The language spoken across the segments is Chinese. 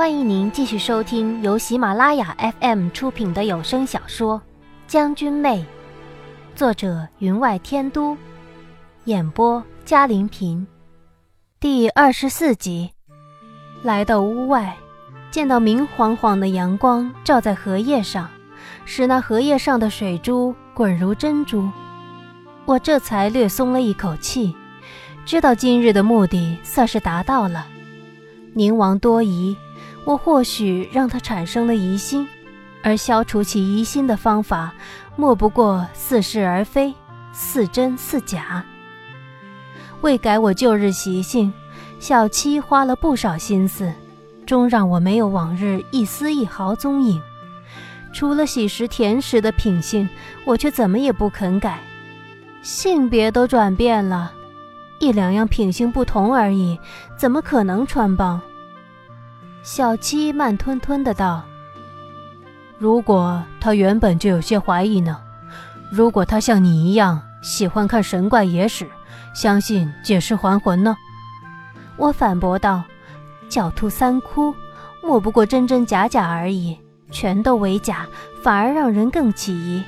欢迎您继续收听由喜马拉雅 FM 出品的有声小说《将军妹》，作者云外天都，演播嘉玲平，第二十四集。来到屋外，见到明晃晃的阳光照在荷叶上，使那荷叶上的水珠滚如珍珠，我这才略松了一口气，知道今日的目的算是达到了。宁王多疑，我或许让他产生了疑心，而消除其疑心的方法，莫不过似是而非，似真似假。为改我旧日习性，小七花了不少心思，终让我没有往日一丝一毫踪影。除了喜食甜食的品性，我却怎么也不肯改。性别都转变了。一两样品性不同而已，怎么可能穿帮？小七慢吞吞的道：“如果他原本就有些怀疑呢？如果他像你一样喜欢看神怪野史，相信借尸还魂呢？”我反驳道：“狡兔三窟，莫不过真真假假而已，全都为假，反而让人更起疑。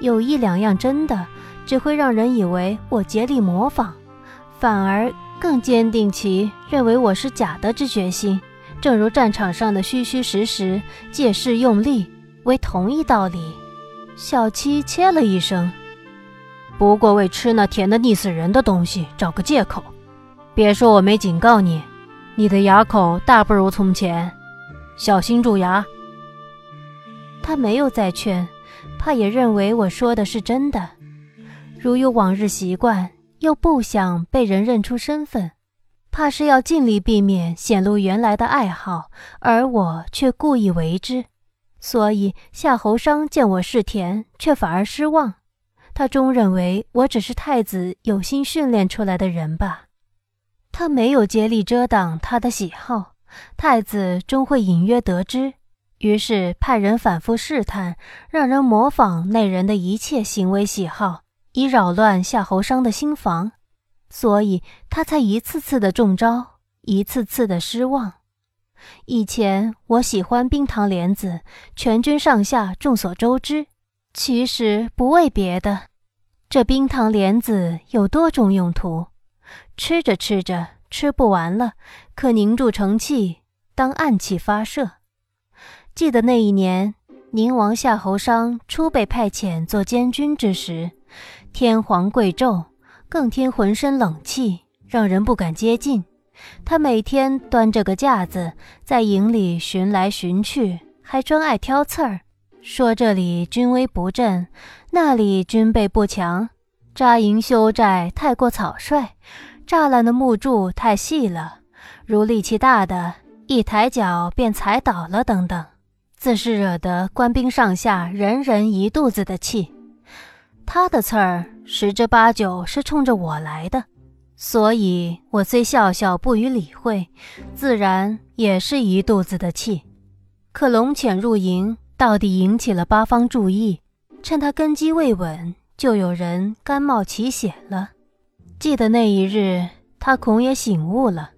有一两样真的，只会让人以为我竭力模仿。”反而更坚定其认为我是假的之决心，正如战场上的虚虚实实、借势用力为同一道理。小七切了一声，不过为吃那甜的腻死人的东西找个借口。别说我没警告你，你的牙口大不如从前，小心蛀牙。他没有再劝，怕也认为我说的是真的。如有往日习惯。又不想被人认出身份，怕是要尽力避免显露原来的爱好，而我却故意为之，所以夏侯商见我是甜，却反而失望。他终认为我只是太子有心训练出来的人吧。他没有竭力遮挡他的喜好，太子终会隐约得知，于是派人反复试探，让人模仿那人的一切行为喜好。以扰乱夏侯商的心房，所以他才一次次的中招，一次次的失望。以前我喜欢冰糖莲子，全军上下众所周知。其实不为别的，这冰糖莲子有多种用途，吃着吃着吃不完了，可凝住成气，当暗器发射。记得那一年，宁王夏侯商初被派遣做监军之时。天皇贵胄，更添浑身冷气，让人不敢接近。他每天端着个架子，在营里寻来寻去，还专爱挑刺儿，说这里军威不振，那里军备不强，扎营修寨太过草率，栅栏的木柱太细了，如力气大的一抬脚便踩倒了，等等，自是惹得官兵上下人人一肚子的气。他的刺儿十之八九是冲着我来的，所以我虽笑笑不予理会，自然也是一肚子的气。可龙潜入营，到底引起了八方注意，趁他根基未稳，就有人甘冒其险了。记得那一日，他恐也醒悟了，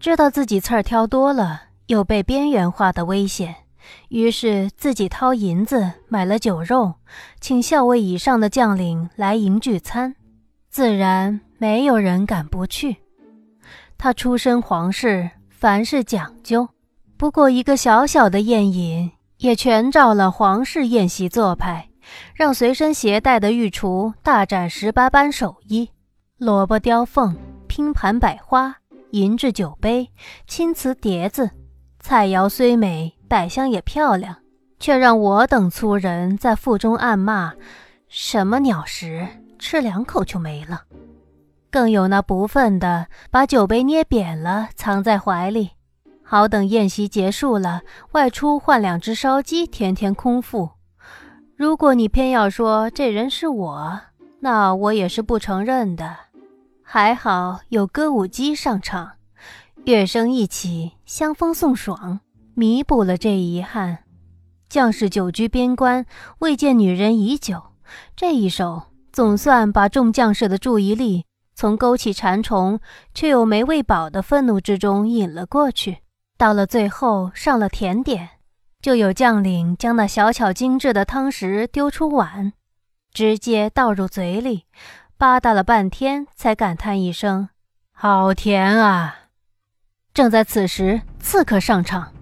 知道自己刺儿挑多了，有被边缘化的危险。于是自己掏银子买了酒肉，请校尉以上的将领来营聚餐，自然没有人敢不去。他出身皇室，凡事讲究，不过一个小小的宴饮，也全照了皇室宴席做派，让随身携带的御厨大展十八般手艺，萝卜雕凤，拼盘百花，银制酒杯，青瓷碟子，菜肴虽美。百香也漂亮，却让我等粗人在腹中暗骂：什么鸟食，吃两口就没了。更有那不忿的，把酒杯捏扁了，藏在怀里，好等宴席结束了，外出换两只烧鸡填填空腹。如果你偏要说这人是我，那我也是不承认的。还好有歌舞姬上场，乐声一起，香风送爽。弥补了这遗憾，将士久居边关，未见女人已久。这一手总算把众将士的注意力从勾起馋虫却又没喂饱的愤怒之中引了过去。到了最后，上了甜点，就有将领将那小巧精致的汤匙丢出碗，直接倒入嘴里，吧嗒了半天，才感叹一声：“好甜啊！”正在此时，刺客上场，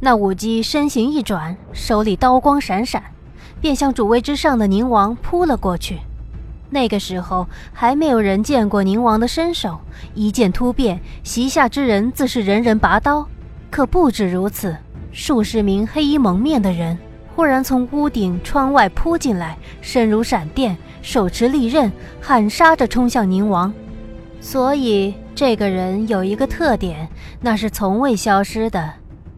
那舞姬身形一转，手里刀光闪闪，便向主位之上的宁王扑了过去。那个时候还没有人见过宁王的身手，一剑突变，席下之人自是人人拔刀。可不止如此，数十名黑衣蒙面的人忽然从屋顶、窗外扑进来，身如闪电，手持利刃，喊杀着冲向宁王。所以这个人有一个特点，那是从未消失的，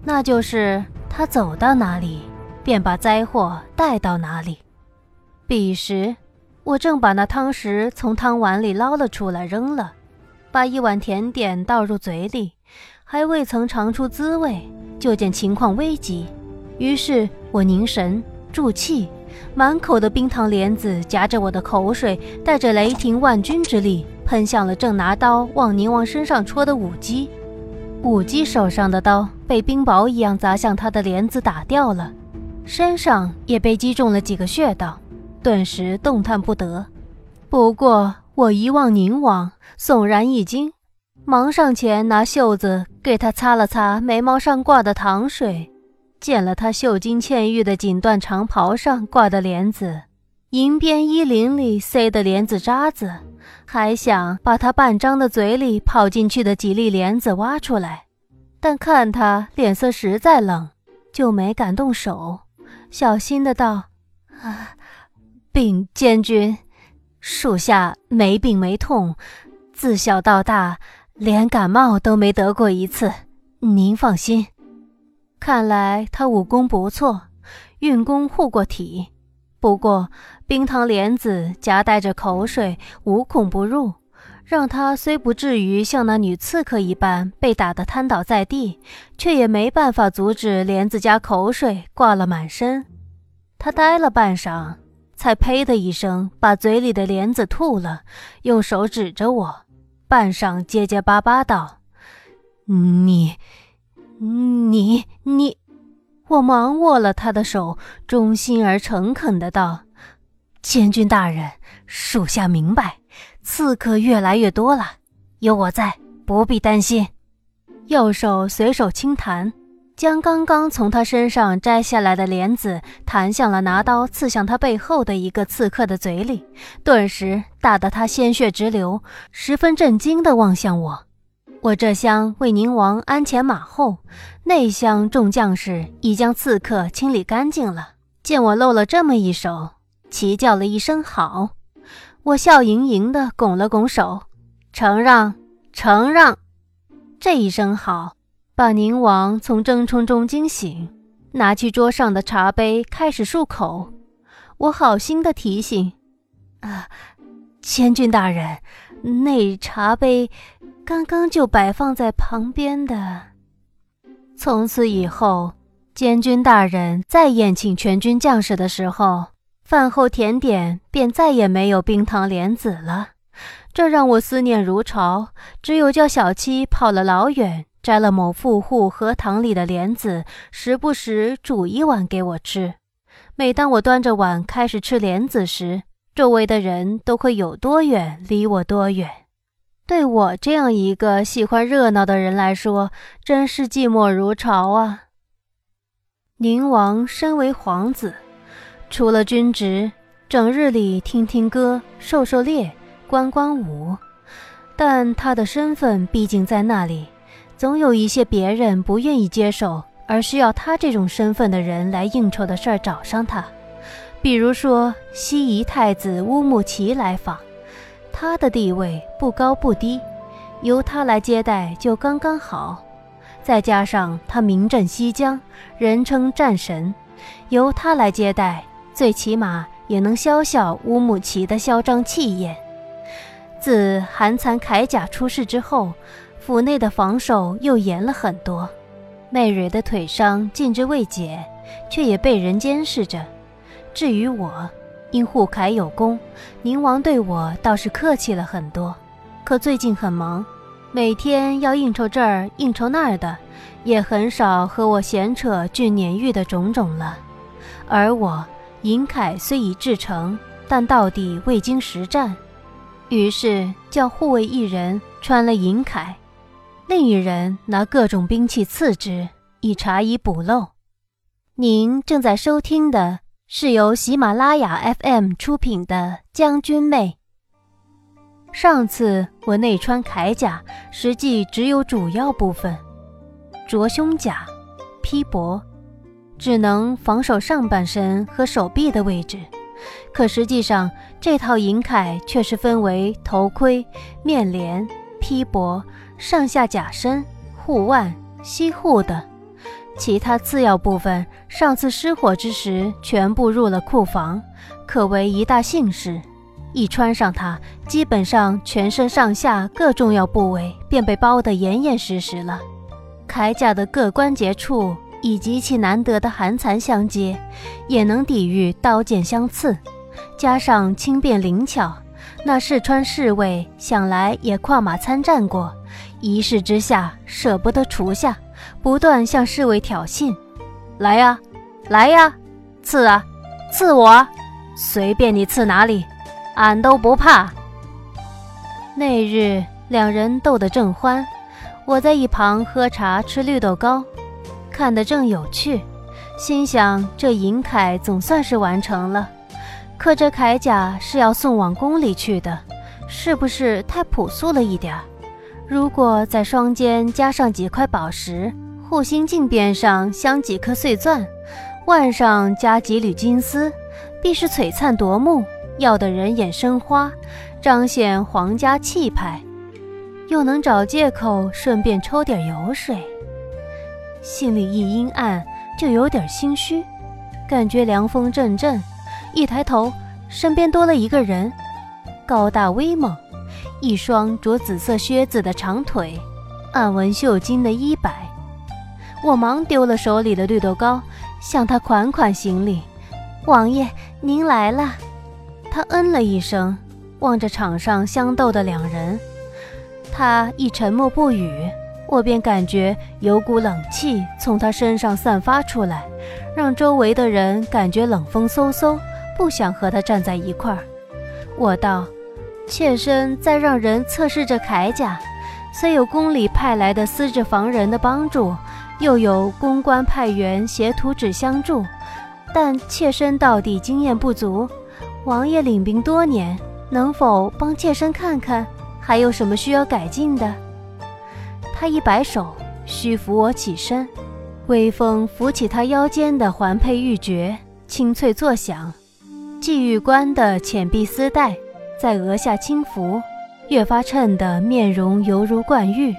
那就是他走到哪里，便把灾祸带到哪里。彼时。我正把那汤匙从汤碗里捞了出来，扔了，把一碗甜点倒入嘴里，还未曾尝出滋味，就见情况危急。于是我凝神注气，满口的冰糖莲子夹着我的口水，带着雷霆万钧之力，喷向了正拿刀往宁王身上戳的武姬。武姬手上的刀被冰雹一样砸向他的帘子打掉了，身上也被击中了几个穴道。顿时动弹不得。不过我一望宁王，悚然一惊，忙上前拿袖子给他擦了擦眉毛上挂的糖水。见了他绣金嵌玉的锦缎长袍上挂的帘子，银边衣领里塞的莲子渣子，还想把他半张的嘴里跑进去的几粒莲子挖出来，但看他脸色实在冷，就没敢动手，小心的道：“啊。”禀监军，属下没病没痛，自小到大连感冒都没得过一次。您放心，看来他武功不错，运功护过体。不过冰糖莲子夹带着口水，无孔不入，让他虽不至于像那女刺客一般被打得瘫倒在地，却也没办法阻止莲子加口水挂了满身。他呆了半晌。才呸的一声，把嘴里的莲子吐了，用手指着我，半晌结结巴巴道：“你，你，你。”我忙握了他的手，忠心而诚恳的道：“监军大人，属下明白，刺客越来越多了，有我在，不必担心。”右手随手轻弹。将刚刚从他身上摘下来的莲子弹向了拿刀刺向他背后的一个刺客的嘴里，顿时打得他鲜血直流，十分震惊的望向我。我这厢为宁王鞍前马后，那厢众将士已将刺客清理干净了。见我露了这么一手，齐叫了一声好。我笑盈盈地拱了拱手，承让，承让。这一声好。把宁王从怔忡中惊醒，拿去桌上的茶杯开始漱口。我好心的提醒：“啊，千军大人，那茶杯刚刚就摆放在旁边的。”从此以后，监军大人再宴请全军将士的时候，饭后甜点便再也没有冰糖莲子了。这让我思念如潮，只有叫小七跑了老远。摘了某富户荷塘里的莲子，时不时煮一碗给我吃。每当我端着碗开始吃莲子时，周围的人都会有多远离我多远。对我这样一个喜欢热闹的人来说，真是寂寞如潮啊。宁王身为皇子，除了军职，整日里听听歌、狩狩猎、观观舞，但他的身份毕竟在那里。总有一些别人不愿意接受，而需要他这种身份的人来应酬的事儿找上他。比如说西夷太子乌木齐来访，他的地位不高不低，由他来接待就刚刚好。再加上他名震西疆，人称战神，由他来接待，最起码也能消消乌木齐的嚣张气焰。自韩残铠甲出世之后。府内的防守又严了很多，媚蕊的腿伤近之未解，却也被人监视着。至于我，因护铠有功，宁王对我倒是客气了很多。可最近很忙，每天要应酬这儿应酬那儿的，也很少和我闲扯俊撵玉的种种了。而我银铠虽已制成，但到底未经实战，于是叫护卫一人穿了银铠，另一人拿各种兵器刺之，以查以补漏。您正在收听的是由喜马拉雅 FM 出品的《将军妹》。上次我内穿铠甲，实际只有主要部分，着胸甲、披帛，只能防守上半身和手臂的位置。可实际上，这套银铠却是分为头盔、面帘、披帛、上下甲身、护腕、膝护的。其他次要部分，上次失火之时全部入了库房，可谓一大幸事。一穿上它，基本上全身上下各重要部位便被包得严严实实了。铠甲的各关节处以极其难得的寒蚕相接，也能抵御刀剑相刺，加上轻便灵巧，那试穿侍卫想来也跨马参战过，一试之下舍不得除下，不断向侍卫挑衅：“来呀，来呀，刺啊，刺我，随便你刺哪里。”俺都不怕。那日两人斗得正欢，我在一旁喝茶吃绿豆糕，看得正有趣，心想这银铠总算是完成了。可这铠甲是要送往宫里去的，是不是太朴素了一点儿？如果在双肩加上几块宝石，护心镜边上镶几颗碎钻，腕上加几缕金丝，必是璀璨夺目。要得人眼生花，彰显皇家气派，又能找借口顺便抽点油水，心里一阴暗，就有点心虚，感觉凉风阵阵。一抬头，身边多了一个人，高大威猛，一双着紫色靴子的长腿，暗纹绣金的衣摆。我忙丢了手里的绿豆糕，向他款款行礼：“王爷，您来了。”他嗯了一声，望着场上相斗的两人，他一沉默不语，我便感觉有股冷气从他身上散发出来，让周围的人感觉冷风嗖嗖，不想和他站在一块儿。我道：“妾身在让人测试这铠甲，虽有宫里派来的司制房人的帮助，又有公关派员携图纸相助，但妾身到底经验不足。”王爷领兵多年，能否帮妾身看看还有什么需要改进的？他一摆手，虚扶我起身，微风拂起他腰间的环佩玉珏，清脆作响。系玉冠的浅碧丝带在额下轻拂，越发衬得面容犹如冠玉。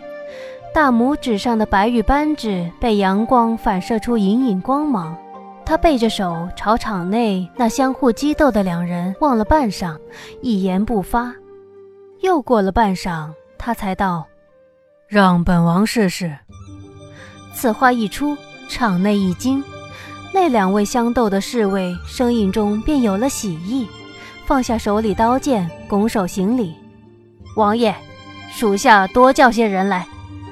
大拇指上的白玉扳指被阳光反射出隐隐光芒。他背着手朝场内那相互激斗的两人望了半晌，一言不发。又过了半晌，他才道：“让本王试试。”此话一出，场内一惊，那两位相斗的侍卫声音中便有了喜意，放下手里刀剑，拱手行礼：“王爷，属下多叫些人来，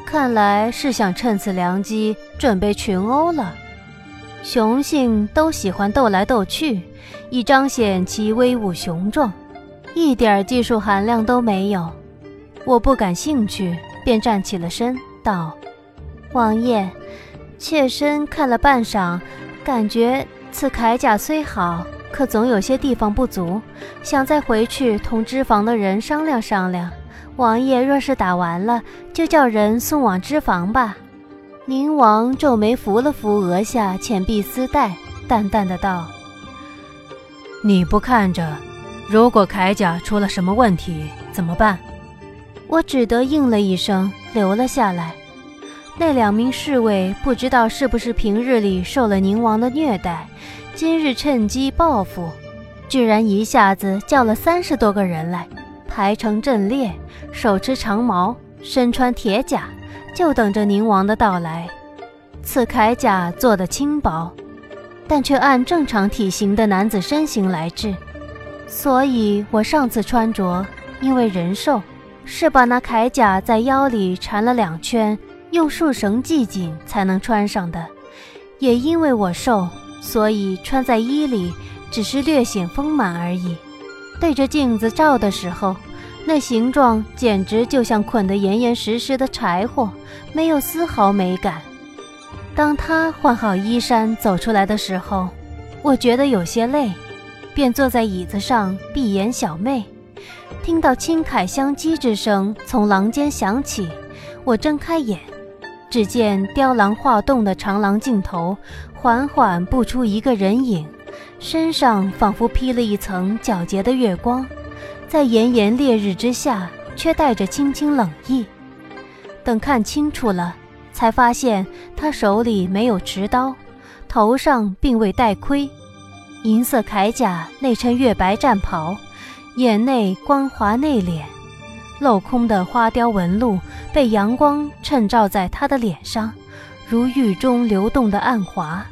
看来是想趁此良机准备群殴了。”雄性都喜欢斗来斗去，以彰显其威武雄壮，一点技术含量都没有。我不感兴趣，便站起了身，道：“王爷，妾身看了半晌，感觉此铠甲虽好，可总有些地方不足，想再回去同织房的人商量商量。王爷若是打完了，就叫人送往织房吧。”宁王皱眉，扶了扶额下浅碧丝带，淡淡的道：“你不看着，如果铠甲出了什么问题怎么办？”我只得应了一声，留了下来。那两名侍卫不知道是不是平日里受了宁王的虐待，今日趁机报复，居然一下子叫了三十多个人来，排成阵列，手持长矛，身穿铁甲。就等着宁王的到来。此铠甲做的轻薄，但却按正常体型的男子身形来制，所以我上次穿着，因为人瘦，是把那铠甲在腰里缠了两圈，用束绳系紧才能穿上的。也因为我瘦，所以穿在衣里只是略显丰满而已。对着镜子照的时候，那形状简直就像捆得严严实实的柴火，没有丝毫美感。当他换好衣衫走出来的时候，我觉得有些累，便坐在椅子上闭眼小寐。听到轻铠相击之声从廊间响起，我睁开眼，只见雕廊画栋的长廊尽头，缓缓步出一个人影，身上仿佛披了一层皎洁的月光，在炎炎烈日之下，却带着轻轻冷意。等看清楚了。才发现他手里没有持刀，头上并未戴盔，银色铠甲内衬月白战袍，眼内光滑内敛，镂空的花雕纹路被阳光衬照在他的脸上，如玉中流动的暗华。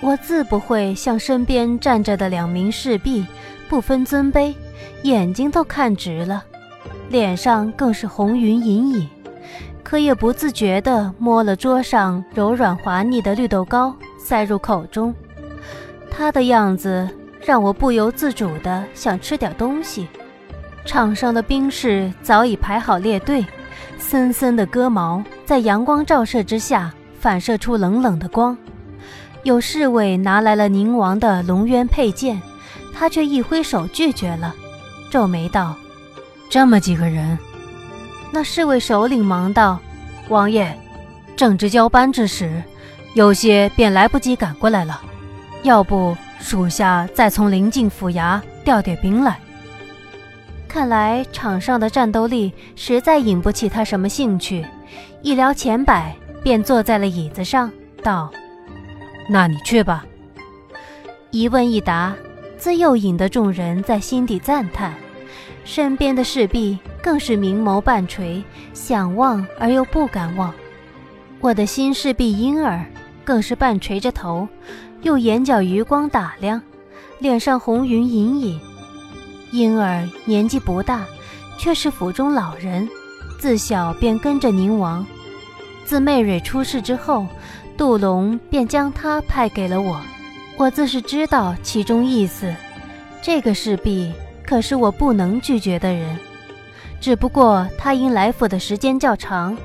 我自不会向身边站着的两名侍婢不分尊卑，眼睛都看直了，脸上更是红云隐隐。可也不自觉地摸了桌上柔软滑腻的绿豆糕，塞入口中。他的样子让我不由自主地想吃点东西。场上的兵士早已排好列队，森森的戈矛在阳光照射之下反射出冷冷的光。有侍卫拿来了宁王的龙渊佩剑，他却一挥手拒绝了，皱眉道：“这么几个人。”那侍卫首领忙道：“王爷，正值交班之时，有些便来不及赶过来了。要不属下再从临近府衙调点兵来。”看来场上的战斗力实在引不起他什么兴趣，一撩前摆，便坐在了椅子上，道：“那你去吧。”一问一答，自幼引得众人在心底赞叹。身边的侍婢更是明眸半垂，想望而又不敢望。我的新侍婢婴儿更是半垂着头，用眼角余光打量，脸上红云隐隐。婴儿年纪不大，却是府中老人，自小便跟着宁王。自媚蕊出世之后，杜龙便将他派给了我。我自是知道其中意思，这个侍婢。可是我不能拒绝的人，只不过他因来府的时间较长，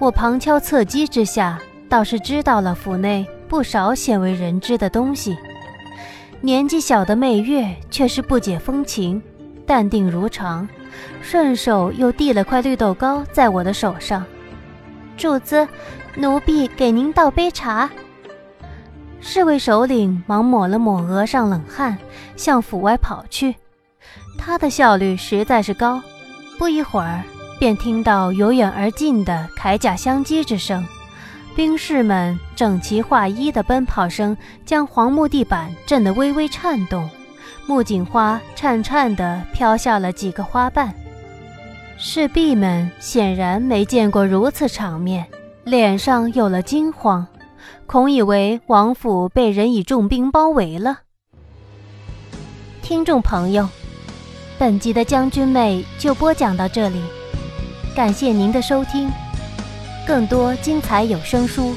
我旁敲侧击之下，倒是知道了府内不少鲜为人知的东西。年纪小的媚月却是不解风情，淡定如常，顺手又递了块绿豆糕在我的手上。主子，奴婢给您倒杯茶。侍卫首领忙抹了抹额上冷汗，向府外跑去。他的效率实在是高，不一会儿便听到由远而近的铠甲相击之声，兵士们整齐划一的奔跑声将黄木地板震得微微颤动，木槿花颤颤地飘下了几个花瓣。侍婢们显然没见过如此场面，脸上有了惊慌，恐以为王府被人以重兵包围了。听众朋友。本集的将军妹就播讲到这里，感谢您的收听，更多精彩有声书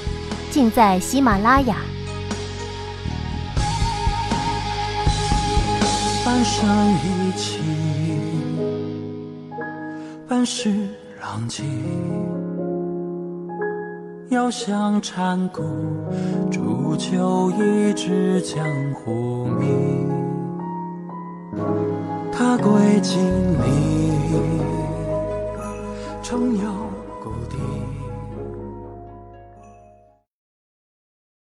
尽在喜马拉雅。半生意气，半世狼藉，遥想禅谷，煮酒一掷江湖名。他归金陵，重游。